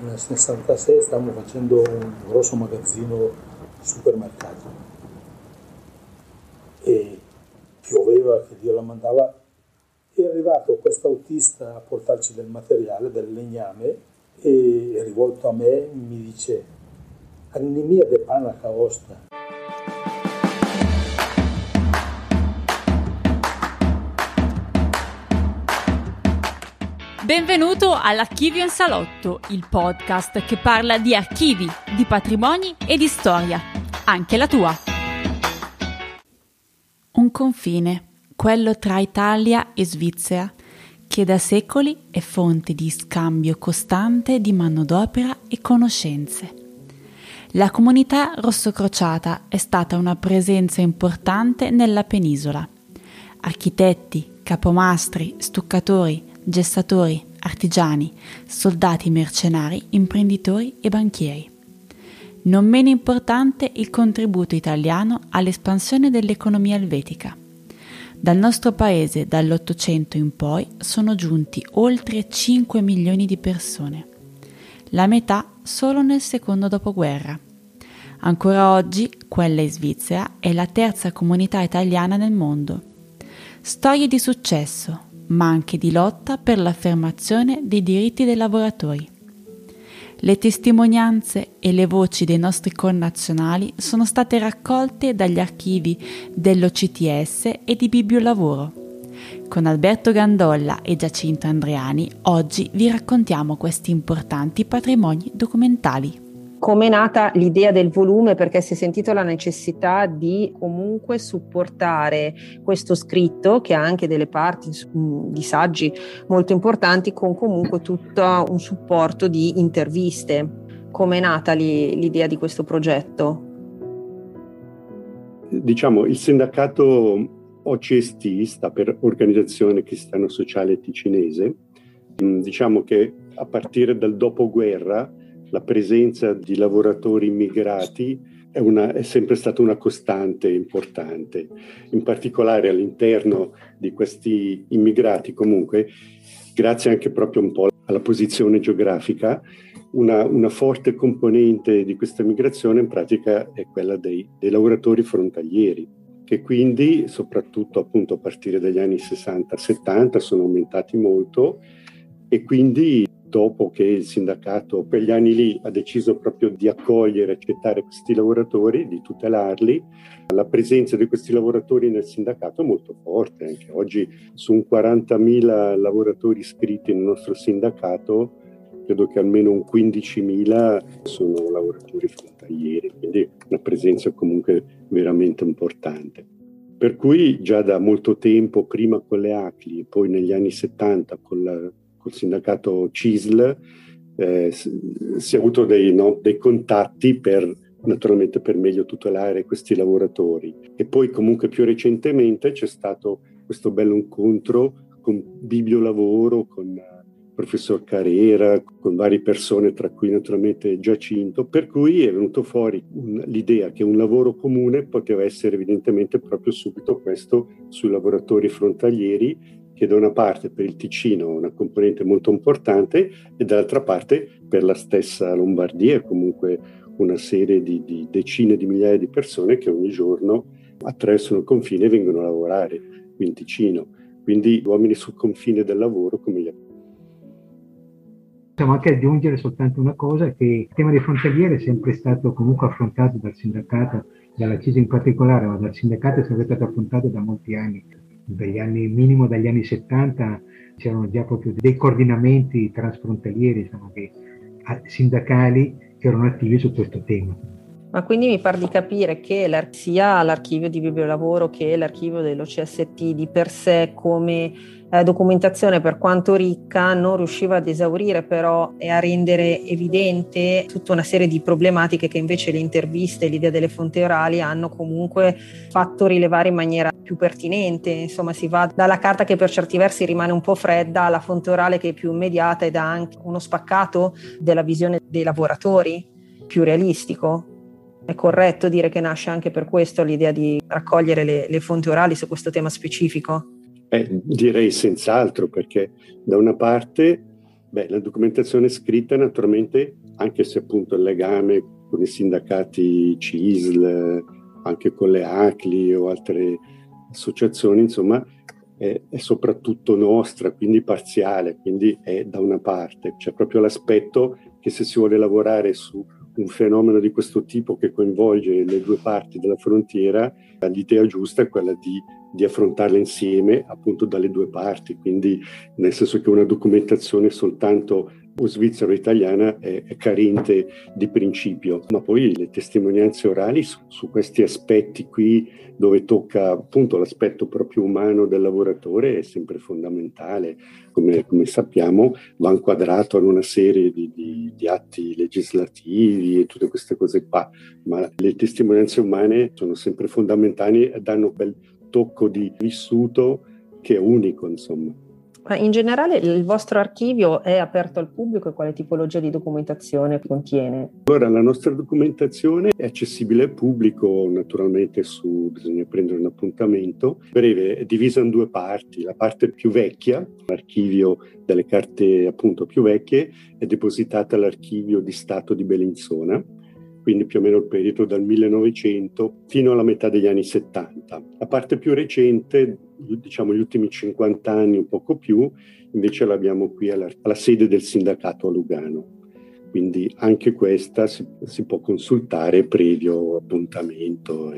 nel 66 stavamo facendo un grosso magazzino supermercato. E pioveva che Dio la mandava. È arrivato questo autista a portarci del materiale, del legname e rivolto a me mi dice anemia de pana caosta Benvenuto all'Archivio in Salotto, il podcast che parla di archivi, di patrimoni e di storia, anche la tua. Un confine, quello tra Italia e Svizzera, che da secoli è fonte di scambio costante di manodopera e conoscenze. La comunità rossocrociata è stata una presenza importante nella penisola. Architetti, capomastri, stuccatori, gestatori, artigiani, soldati mercenari, imprenditori e banchieri. Non meno importante il contributo italiano all'espansione dell'economia elvetica. Dal nostro paese dall'Ottocento in poi sono giunti oltre 5 milioni di persone, la metà solo nel secondo dopoguerra. Ancora oggi quella in Svizzera è la terza comunità italiana nel mondo. Storie di successo, ma anche di lotta per l'affermazione dei diritti dei lavoratori. Le testimonianze e le voci dei nostri connazionali sono state raccolte dagli archivi dell'OCTS e di Bibliolavoro. Con Alberto Gandolla e Giacinto Andreani oggi vi raccontiamo questi importanti patrimoni documentali come è nata l'idea del volume perché si è sentito la necessità di comunque supportare questo scritto che ha anche delle parti di saggi molto importanti con comunque tutto un supporto di interviste. Come è nata l'idea di questo progetto? Diciamo, il sindacato OCST sta per Organizzazione Cristiano Sociale Ticinese. Diciamo che a partire dal dopoguerra la presenza di lavoratori immigrati è, una, è, sempre stata una costante importante, in particolare all'interno di questi immigrati. Comunque, grazie anche proprio un po' alla posizione geografica, una, una forte componente di questa migrazione in pratica è quella dei, dei lavoratori frontalieri che quindi soprattutto appunto a partire dagli anni 60-70 sono aumentati molto e quindi dopo che il sindacato per gli anni lì ha deciso proprio di accogliere, accettare questi lavoratori, di tutelarli, la presenza di questi lavoratori nel sindacato è molto forte. Anche oggi su 40.000 lavoratori iscritti nel nostro sindacato, credo che almeno un 15.000 sono lavoratori frontalieri, quindi una presenza comunque veramente importante. Per cui già da molto tempo, prima con le ACLI, poi negli anni 70 con la col sindacato CISL eh, si è avuto dei, no, dei contatti per naturalmente per meglio tutelare questi lavoratori. E poi comunque più recentemente c'è stato questo bello incontro con Bibliolavoro, con il professor Carrera, con varie persone, tra cui naturalmente Giacinto, per cui è venuto fuori un, l'idea che un lavoro comune poteva essere evidentemente proprio subito questo sui lavoratori frontalieri che da una parte per il Ticino è una componente molto importante e dall'altra parte per la stessa Lombardia comunque una serie di, di, decine di migliaia di persone che ogni giorno attraversano il confine e vengono a lavorare in Ticino. Quindi uomini sul confine del lavoro come gli Possiamo anche aggiungere soltanto una cosa, che il tema dei frontalieri è sempre stato comunque affrontato dal sindacato, dalla CISA in particolare, ma dal sindacato è sempre stato affrontato da molti anni dagli anni, minimo dagli anni 70 c'erano già proprio dei coordinamenti transfrontalieri insomma, che, sindacali che erano attivi su questo tema. Ma quindi mi pare di capire che sia l'archivio di bibliolavoro che l'archivio dell'OCST di per sé come eh, documentazione per quanto ricca non riusciva ad esaurire però e a rendere evidente tutta una serie di problematiche che invece le interviste e l'idea delle fonti orali hanno comunque fatto rilevare in maniera più pertinente. Insomma, si va dalla carta che per certi versi rimane un po' fredda alla fonte orale che è più immediata ed ha anche uno spaccato della visione dei lavoratori più realistico. È corretto dire che nasce anche per questo l'idea di raccogliere le, le fonti orali su questo tema specifico? Eh, direi senz'altro, perché da una parte Beh, la documentazione scritta naturalmente, anche se appunto il legame con i sindacati CISL, anche con le ACLI o altre associazioni, insomma, è, è, soprattutto nostra, quindi parziale, quindi è da una parte. C'è proprio l'aspetto che se si vuole lavorare su un fenomeno di questo tipo che coinvolge le due parti della frontiera, l'idea giusta è quella di, di affrontarla insieme, appunto dalle due parti, quindi nel senso che una documentazione soltanto o svizzero italiana è, è, carente di principio, ma poi le testimonianze orali su, su, questi aspetti qui, dove tocca appunto l'aspetto proprio umano del lavoratore, è sempre fondamentale. Come, come sappiamo, va inquadrato in una serie di, di, di atti legislativi e tutte queste cose qua, ma le testimonianze umane sono sempre fondamentali e danno quel tocco di vissuto che è unico, insomma. In generale il vostro archivio è aperto al pubblico e quale tipologia di documentazione contiene? Allora, la nostra documentazione è accessibile al pubblico, naturalmente su, bisogna prendere un appuntamento. Breve, è divisa in due parti. La parte più vecchia, l'archivio delle carte appunto più vecchie, è depositata all'archivio di Stato di Bellinzona, quindi più o meno il periodo dal 1900 fino alla metà degli anni 70. La parte più recente, diciamo gli ultimi 50 anni, un poco più, invece l'abbiamo qui alla, alla sede del sindacato a Lugano. Quindi anche questa si, si può consultare previo appuntamento.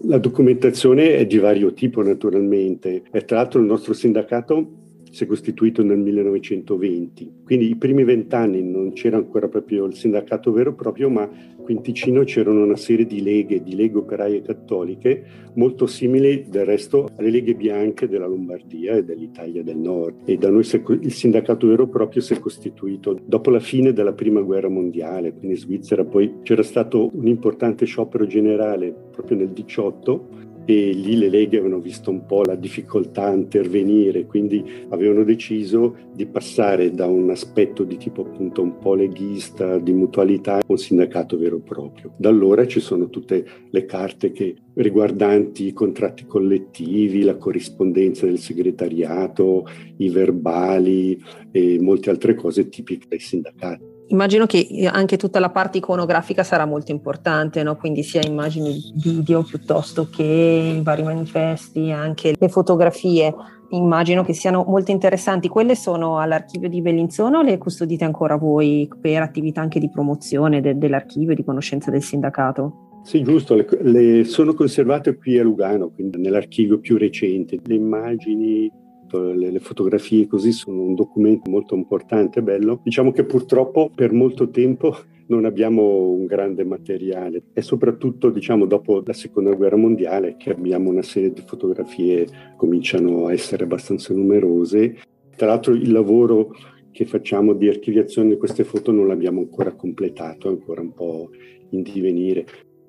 La documentazione è di vario tipo naturalmente e tra l'altro il nostro sindacato si è costituito nel 1920, quindi i primi vent'anni non c'era ancora proprio il sindacato vero e proprio, ma qui in Ticino c'erano una serie di leghe, di leghe operaie cattoliche, molto simili del resto alle leghe bianche della Lombardia e dell'Italia del Nord. E da noi il sindacato vero e proprio si è costituito dopo la fine della Prima Guerra Mondiale, quindi in Svizzera poi c'era stato un importante sciopero generale proprio nel 18 e lì le leghe avevano visto un po' la difficoltà a intervenire, quindi avevano deciso di passare da un aspetto di tipo appunto un po' leghista, di mutualità, a un sindacato vero e proprio. Da allora ci sono tutte le carte che, riguardanti i contratti collettivi, la corrispondenza del segretariato, i verbali e molte altre cose tipiche dei sindacati. Immagino che eh, anche tutta la parte iconografica sarà molto importante, no? quindi sia immagini video piuttosto che i vari manifesti, anche le fotografie. Immagino che siano molto interessanti. Quelle sono all'archivio di Bellinzona o le custodite ancora voi per attività anche di promozione de- dell'archivio e di conoscenza del sindacato? Sì, giusto, le, le sono conservate qui a Lugano, quindi nell'archivio più recente. Le immagini le, le, fotografie così sono un documento molto importante e bello. Diciamo che purtroppo per molto tempo non abbiamo un grande materiale e soprattutto diciamo dopo la seconda guerra mondiale che abbiamo una serie di fotografie cominciano a essere abbastanza numerose. Tra l'altro il lavoro che facciamo di archiviazione di queste foto non l'abbiamo ancora completato, è ancora un po' in divenire.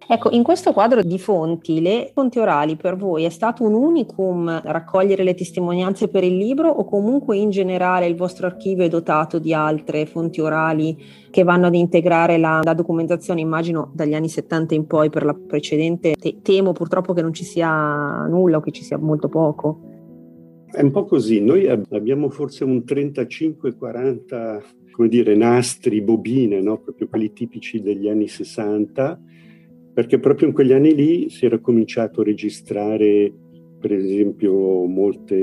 Ecco, in questo quadro di fonti, le fonti orali per voi è stato un unicum raccogliere le testimonianze per il libro o comunque in generale il vostro archivio è dotato di altre fonti orali che vanno ad integrare la, la documentazione, immagino dagli anni 70 in poi per la precedente? Te, temo purtroppo che non ci sia nulla o che ci sia molto poco. È un po' così, noi abbiamo forse un 35-40 come dire, nastri, bobine, no? proprio quelli tipici degli anni 60 perché proprio in quegli anni lì si era cominciato a registrare, per esempio, molte,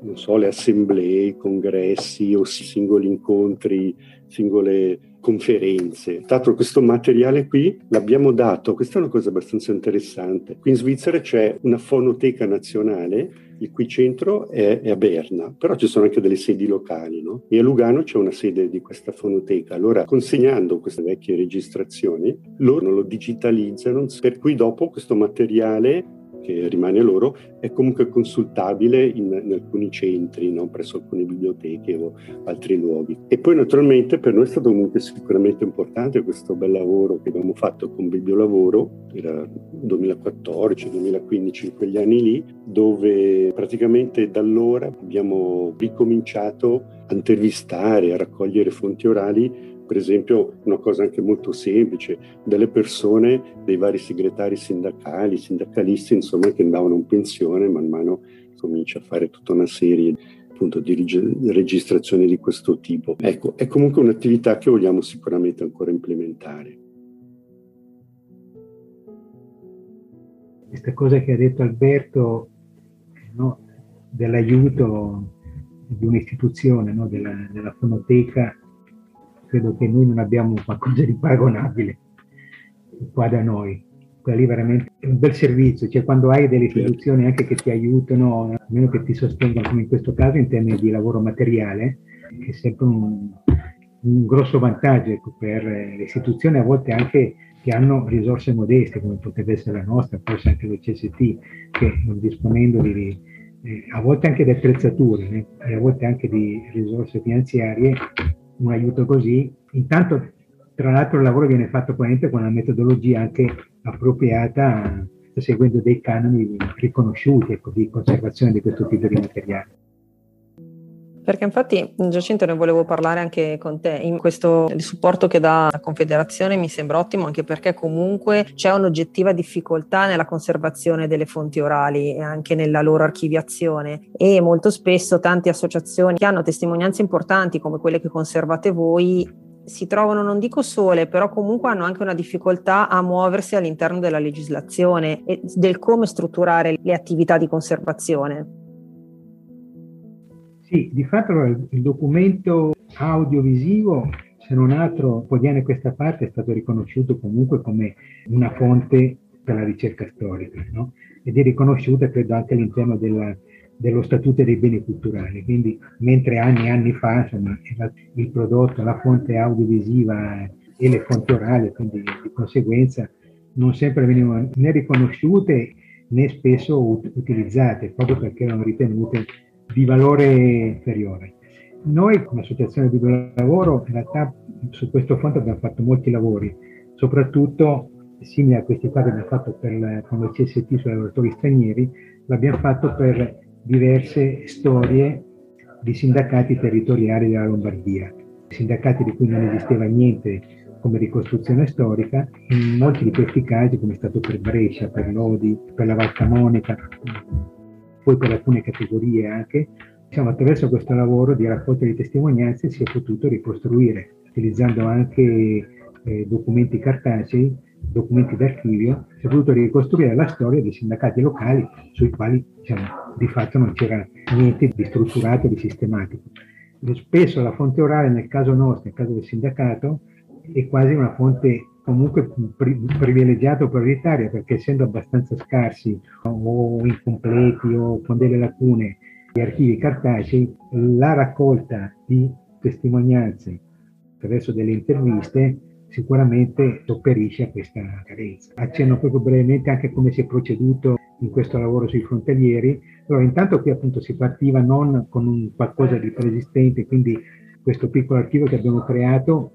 non so, le assemblee, i congressi o singoli incontri, singole conferenze. Tra l'altro questo materiale qui l'abbiamo dato, questa è una cosa abbastanza interessante. Qui in Svizzera c'è una fonoteca nazionale il cui centro è, è, a Berna, però ci sono anche delle sedi locali, no? E a Lugano c'è una sede di questa fonoteca. Allora, consegnando queste vecchie registrazioni, loro lo digitalizzano, per cui dopo questo materiale che rimane loro, è comunque consultabile in, in alcuni centri, no? presso alcune biblioteche o altri luoghi. E poi naturalmente per noi è stato comunque sicuramente importante questo bel lavoro che abbiamo fatto con Bibliolavoro, era 2014-2015, in quegli anni lì, dove praticamente da allora abbiamo ricominciato a intervistare, a raccogliere fonti orali per esempio una cosa anche molto semplice, delle persone, dei vari segretari sindacali, sindacalisti, insomma, che andavano in pensione, man mano comincia a fare tutta una serie appunto di registrazione di questo tipo. Ecco, è comunque un'attività che vogliamo sicuramente ancora implementare. Questa cosa che ha detto Alberto no, dell'aiuto di un'istituzione, no, della, della fonoteca, credo che noi non abbiamo qualcosa di paragonabile qua da noi. Quello lì veramente è un bel servizio, cioè quando hai delle certo. istituzioni anche che ti aiutano, almeno che ti sostengono, come in questo caso in termini di lavoro materiale, è sempre un, un grosso vantaggio ecco, per le istituzioni, a volte anche che hanno risorse modeste, come potrebbe essere la nostra, forse anche l'OCST, che non disponendo di, eh, a volte anche di attrezzature eh, e a volte anche di risorse finanziarie, un aiuto così. Intanto, tra l'altro, il lavoro viene fatto con una metodologia anche appropriata, seguendo dei canoni riconosciuti ecco, di conservazione di questo tipo di materiale. Perché infatti Giacinto ne volevo parlare anche con te, in questo il supporto che dà la Confederazione mi sembra ottimo anche perché comunque c'è un'oggettiva difficoltà nella conservazione delle fonti orali e anche nella loro archiviazione e molto spesso tante associazioni che hanno testimonianze importanti come quelle che conservate voi si trovano, non dico sole, però comunque hanno anche una difficoltà a muoversi all'interno della legislazione e del come strutturare le attività di conservazione. Sì, di fatto il documento audiovisivo, se non altro, poi viene questa parte, è stato riconosciuto comunque come una fonte per la ricerca storica, no? ed è riconosciuta credo anche all'interno della, dello Statuto dei beni culturali. Quindi, mentre anni e anni fa insomma, il prodotto, la fonte audiovisiva e le fonti orali, quindi di conseguenza non sempre venivano né riconosciute né spesso utilizzate, proprio perché erano ritenute di valore inferiore. Noi come associazione di lavoro in realtà su questo fronte abbiamo fatto molti lavori, soprattutto simili a questi qua che abbiamo fatto per, con il CST sui lavoratori stranieri, l'abbiamo fatto per diverse storie di sindacati territoriali della Lombardia, sindacati di cui non esisteva niente come ricostruzione storica, in molti di questi casi, come è stato per Brescia, per Lodi, per la Val Camonica, poi per alcune categorie anche, diciamo, attraverso questo lavoro di raccolta di testimonianze si è potuto ricostruire, utilizzando anche eh, documenti cartacei, documenti d'archivio, si è potuto ricostruire la storia dei sindacati locali sui quali diciamo, di fatto non c'era niente di strutturato, di sistematico. Spesso la fonte orale nel caso nostro, nel caso del sindacato, è quasi una fonte comunque pri- privilegiata o prioritaria perché essendo abbastanza scarsi o incompleti o con delle lacune gli archivi cartacei, la raccolta di testimonianze attraverso delle interviste sicuramente sopperisce a questa carenza. Accenno proprio brevemente anche come si è proceduto in questo lavoro sui frontalieri. Allora, intanto qui appunto si partiva non con qualcosa di preesistente, quindi questo piccolo archivio che abbiamo creato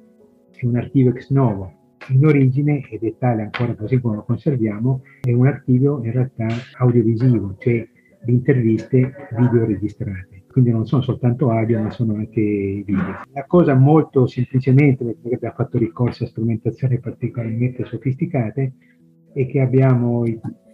è un archivio ex novo, in origine, ed è tale ancora così come lo conserviamo, è un archivio in realtà audiovisivo, cioè di interviste video registrate. Quindi non sono soltanto audio, ma sono anche video. La cosa molto semplicemente, perché abbiamo fatto ricorso a strumentazioni particolarmente sofisticate, è che abbiamo,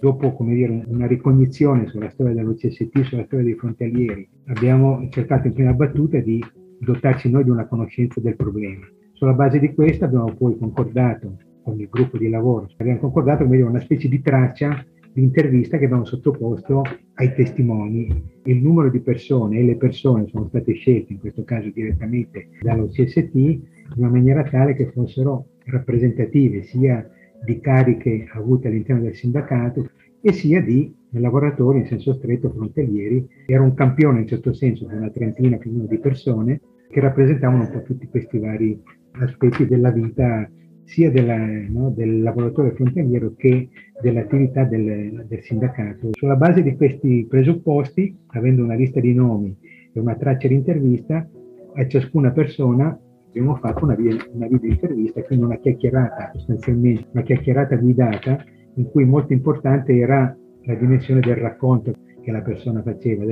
dopo dire, una ricognizione sulla storia dell'OCST, sulla storia dei frontalieri, abbiamo cercato in prima battuta di dotarci noi di una conoscenza del problema sulla base di questo abbiamo poi concordato con il gruppo di lavoro, abbiamo concordato come una specie di traccia di intervista che abbiamo sottoposto ai testimoni. Il numero di persone e le persone sono state scelte, in questo caso direttamente dall'OCST, in una maniera tale che fossero rappresentative sia di cariche avute all'interno del sindacato e sia di lavoratori in senso stretto frontalieri. Era un campione in certo senso una trentina più o meno di persone che rappresentavano un po' tutti questi vari aspetti della vita sia della, no, del lavoratore frontaliero che dell'attività del, del, sindacato. Sulla base di questi presupposti, avendo una lista di nomi e una traccia di intervista, a ciascuna persona abbiamo fatto una, una video intervista, quindi una chiacchierata, sostanzialmente una chiacchierata guidata, in cui molto importante era la dimensione del racconto che la persona faceva.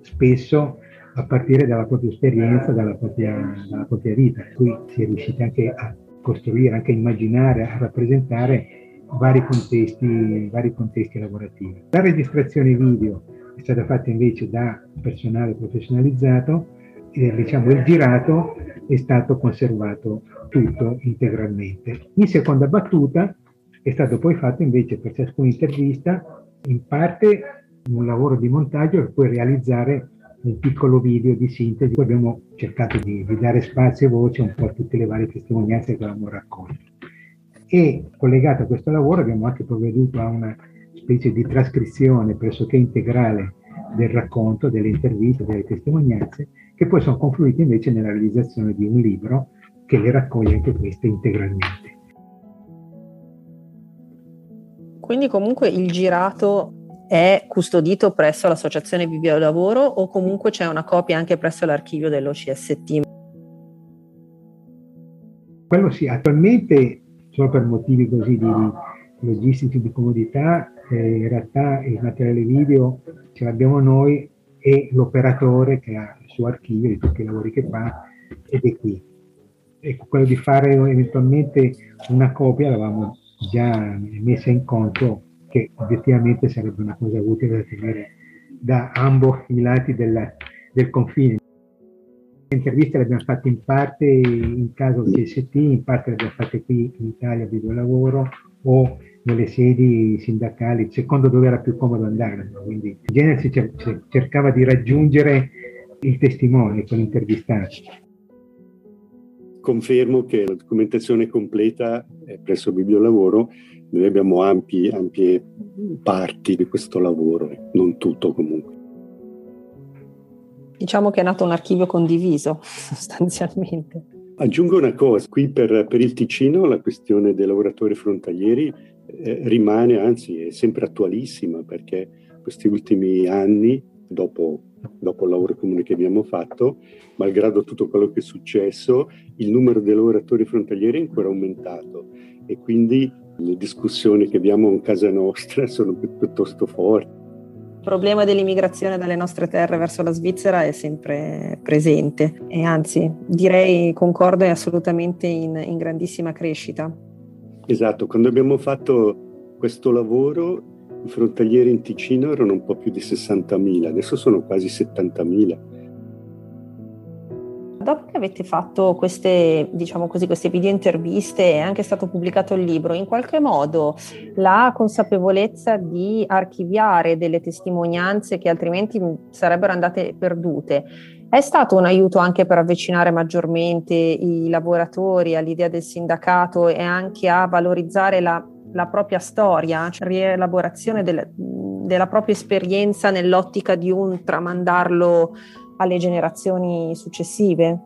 Spesso a partire dalla propria esperienza, dalla propria, dalla propria vita. Qui si è riusciti anche a costruire, anche a immaginare, a rappresentare vari contesti, vari contesti lavorativi. La registrazione video è stata fatta invece da personale professionalizzato e diciamo il girato è stato conservato tutto integralmente. In seconda battuta è stato poi fatto invece per ciascuna intervista in parte un lavoro di montaggio per poi realizzare un piccolo video di sintesi. Poi abbiamo cercato di, di dare spazio e voce un po' a tutte le varie testimonianze che avevamo raccolto. E collegato a questo lavoro abbiamo anche provveduto a una specie di trascrizione pressoché integrale del racconto, delle interviste, delle testimonianze, che poi sono confluite invece nella realizzazione di un libro che le raccoglie anche queste integralmente. Quindi comunque il girato è custodito presso l'associazione Bibliolavoro o comunque c'è una copia anche presso l'archivio dell'OCST? Quello sì, attualmente solo per motivi così di, logistici, di comodità, eh, in realtà il materiale video ce l'abbiamo noi e l'operatore che ha il suo archivio di tutti i lavori che fa ed è qui. Ecco, quello di fare eventualmente una copia l'avevamo già messa in conto che obiettivamente sarebbe una cosa utile da tenere da ambo i lati del, del confine. Le interviste le abbiamo fatte in parte in caso CST, in parte le abbiamo fatte qui in Italia video lavoro o nelle sedi sindacali, secondo dove era più comodo andare. Quindi in genere si cercava di raggiungere il testimone con l'intervistato. Confermo che la documentazione completa è presso Bibliolavoro noi abbiamo ampi, ampie parti di questo lavoro, non tutto comunque. Diciamo che è nato un archivio condiviso sostanzialmente. Aggiungo una cosa, qui per, per il Ticino la questione dei lavoratori frontalieri eh, rimane, anzi è sempre attualissima perché questi ultimi anni, dopo, dopo il lavoro comune che abbiamo fatto, malgrado tutto quello che è successo, il numero dei lavoratori frontalieri è ancora aumentato e quindi le discussioni che abbiamo in casa nostra sono piuttosto forti. Il problema dell'immigrazione dalle nostre terre verso la Svizzera è sempre presente e anzi direi concordo è assolutamente in, in grandissima crescita. Esatto, quando abbiamo fatto questo lavoro i frontalieri in Ticino erano un po' più di 60.000, adesso sono quasi 70.000 Dopo che avete fatto queste, diciamo così, queste video interviste è anche stato pubblicato il libro, in qualche modo la consapevolezza di archiviare delle testimonianze che altrimenti sarebbero andate perdute è stato un aiuto anche per avvicinare maggiormente i lavoratori all'idea del sindacato e anche a valorizzare la, la propria storia, cioè rielaborazione del, della propria esperienza nell'ottica di un tramandarlo alle generazioni successive?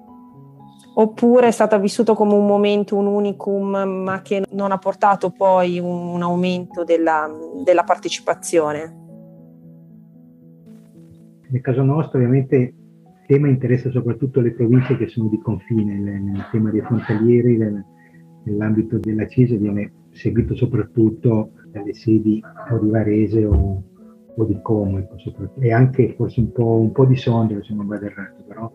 Oppure è stato vissuto come un momento, un unicum, ma che non ha portato poi un, aumento della, della partecipazione? Nel caso nostro ovviamente il tema interessa soprattutto le province che sono di confine, nel tema dei frontalieri, nell'ambito della CISA viene seguito soprattutto dalle sedi o di Varese o, o di Como ecco, e anche forse un po', un po', di Sondrio se non vado errato, però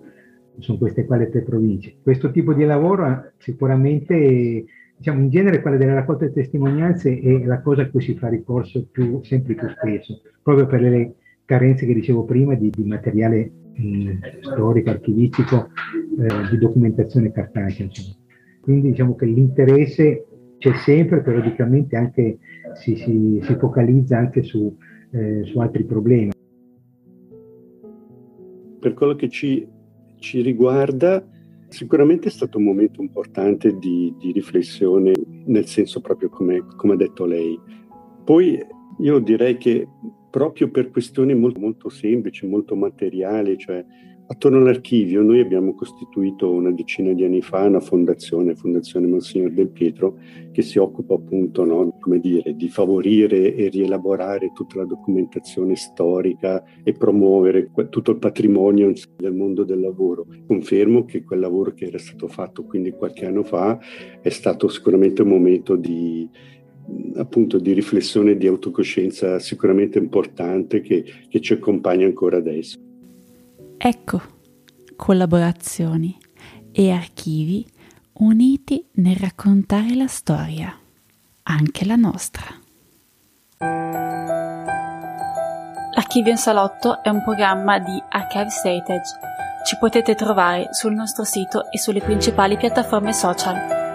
sono queste qua le tre province. Questo tipo di lavoro sicuramente, diciamo in genere quella delle raccolte testimonianze è la cosa a cui si fa ricorso più, sempre più spesso, proprio per le carenze che dicevo prima di, di materiale mh, storico, archivistico, eh, di documentazione cartacea. Insomma. Quindi diciamo che l'interesse c'è sempre, periodicamente anche si, si, si focalizza anche su eh, su altri problemi. Per quello che ci, ci, riguarda, sicuramente è stato un momento importante di, di riflessione, nel senso proprio come, come ha detto lei. Poi io direi che proprio per questioni molto, molto semplici, molto materiali, cioè Attorno all'archivio noi abbiamo costituito una decina di anni fa una fondazione, Fondazione Monsignor Del Pietro, che si occupa appunto no, dire, di favorire e rielaborare tutta la documentazione storica e promuovere tutto il patrimonio del mondo del lavoro. Confermo che quel lavoro che era stato fatto quindi qualche anno fa è stato sicuramente un momento di, appunto di riflessione e di autocoscienza sicuramente importante che, che ci accompagna ancora adesso. Ecco, collaborazioni e archivi uniti nel raccontare la storia, anche la nostra. La Archivio in Salotto è un programma di Archive Statage. Ci potete trovare sul nostro sito e sulle principali piattaforme social.